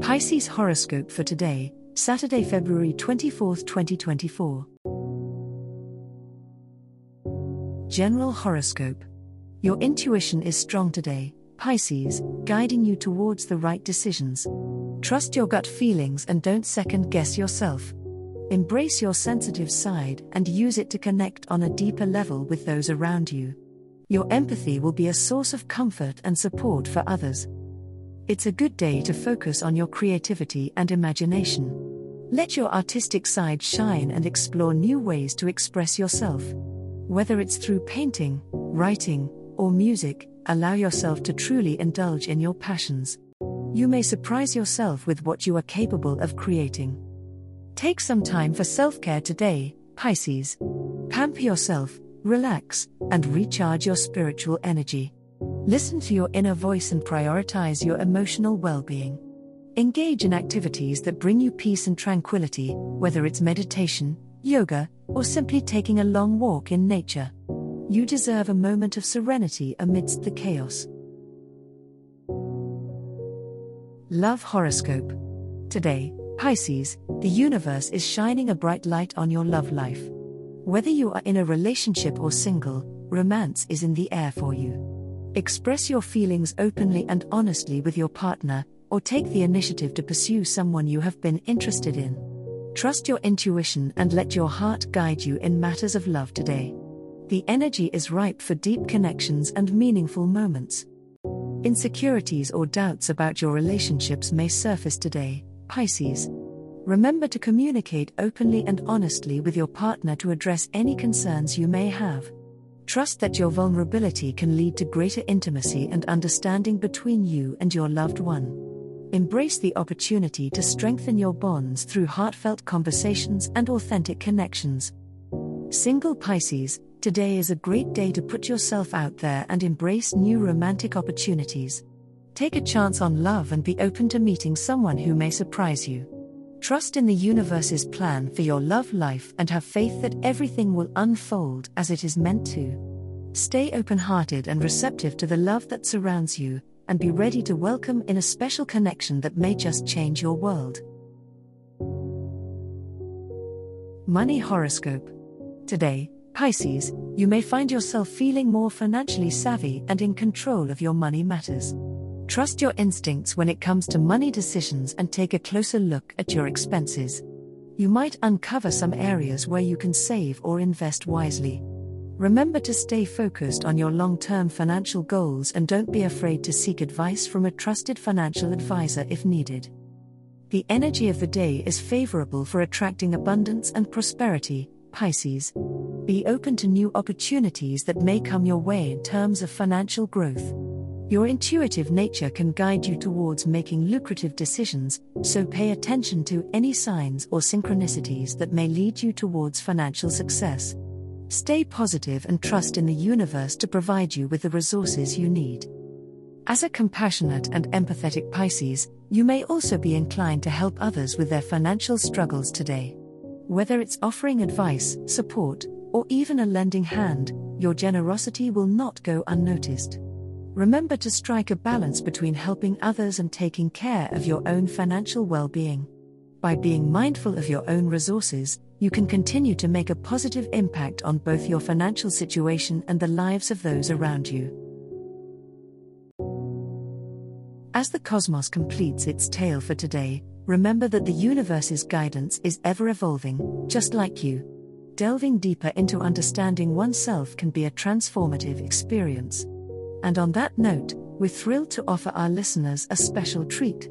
Pisces horoscope for today, Saturday, February 24, 2024. General horoscope. Your intuition is strong today, Pisces, guiding you towards the right decisions. Trust your gut feelings and don't second guess yourself. Embrace your sensitive side and use it to connect on a deeper level with those around you. Your empathy will be a source of comfort and support for others. It's a good day to focus on your creativity and imagination. Let your artistic side shine and explore new ways to express yourself. Whether it's through painting, writing, or music, allow yourself to truly indulge in your passions. You may surprise yourself with what you are capable of creating. Take some time for self care today, Pisces. Pamper yourself, relax, and recharge your spiritual energy. Listen to your inner voice and prioritize your emotional well being. Engage in activities that bring you peace and tranquility, whether it's meditation, yoga, or simply taking a long walk in nature. You deserve a moment of serenity amidst the chaos. Love Horoscope. Today, Pisces, the universe is shining a bright light on your love life. Whether you are in a relationship or single, romance is in the air for you. Express your feelings openly and honestly with your partner, or take the initiative to pursue someone you have been interested in. Trust your intuition and let your heart guide you in matters of love today. The energy is ripe for deep connections and meaningful moments. Insecurities or doubts about your relationships may surface today, Pisces. Remember to communicate openly and honestly with your partner to address any concerns you may have. Trust that your vulnerability can lead to greater intimacy and understanding between you and your loved one. Embrace the opportunity to strengthen your bonds through heartfelt conversations and authentic connections. Single Pisces, today is a great day to put yourself out there and embrace new romantic opportunities. Take a chance on love and be open to meeting someone who may surprise you. Trust in the universe's plan for your love life and have faith that everything will unfold as it is meant to. Stay open hearted and receptive to the love that surrounds you, and be ready to welcome in a special connection that may just change your world. Money Horoscope. Today, Pisces, you may find yourself feeling more financially savvy and in control of your money matters. Trust your instincts when it comes to money decisions and take a closer look at your expenses. You might uncover some areas where you can save or invest wisely. Remember to stay focused on your long term financial goals and don't be afraid to seek advice from a trusted financial advisor if needed. The energy of the day is favorable for attracting abundance and prosperity, Pisces. Be open to new opportunities that may come your way in terms of financial growth. Your intuitive nature can guide you towards making lucrative decisions, so pay attention to any signs or synchronicities that may lead you towards financial success. Stay positive and trust in the universe to provide you with the resources you need. As a compassionate and empathetic Pisces, you may also be inclined to help others with their financial struggles today. Whether it's offering advice, support, or even a lending hand, your generosity will not go unnoticed remember to strike a balance between helping others and taking care of your own financial well being. By being mindful of your own resources, you can continue to make a positive impact on both your financial situation and the lives of those around you. As the cosmos completes its tale for today, remember that the universe's guidance is ever evolving, just like you. Delving deeper into understanding oneself can be a transformative experience. And on that note, we're thrilled to offer our listeners a special treat.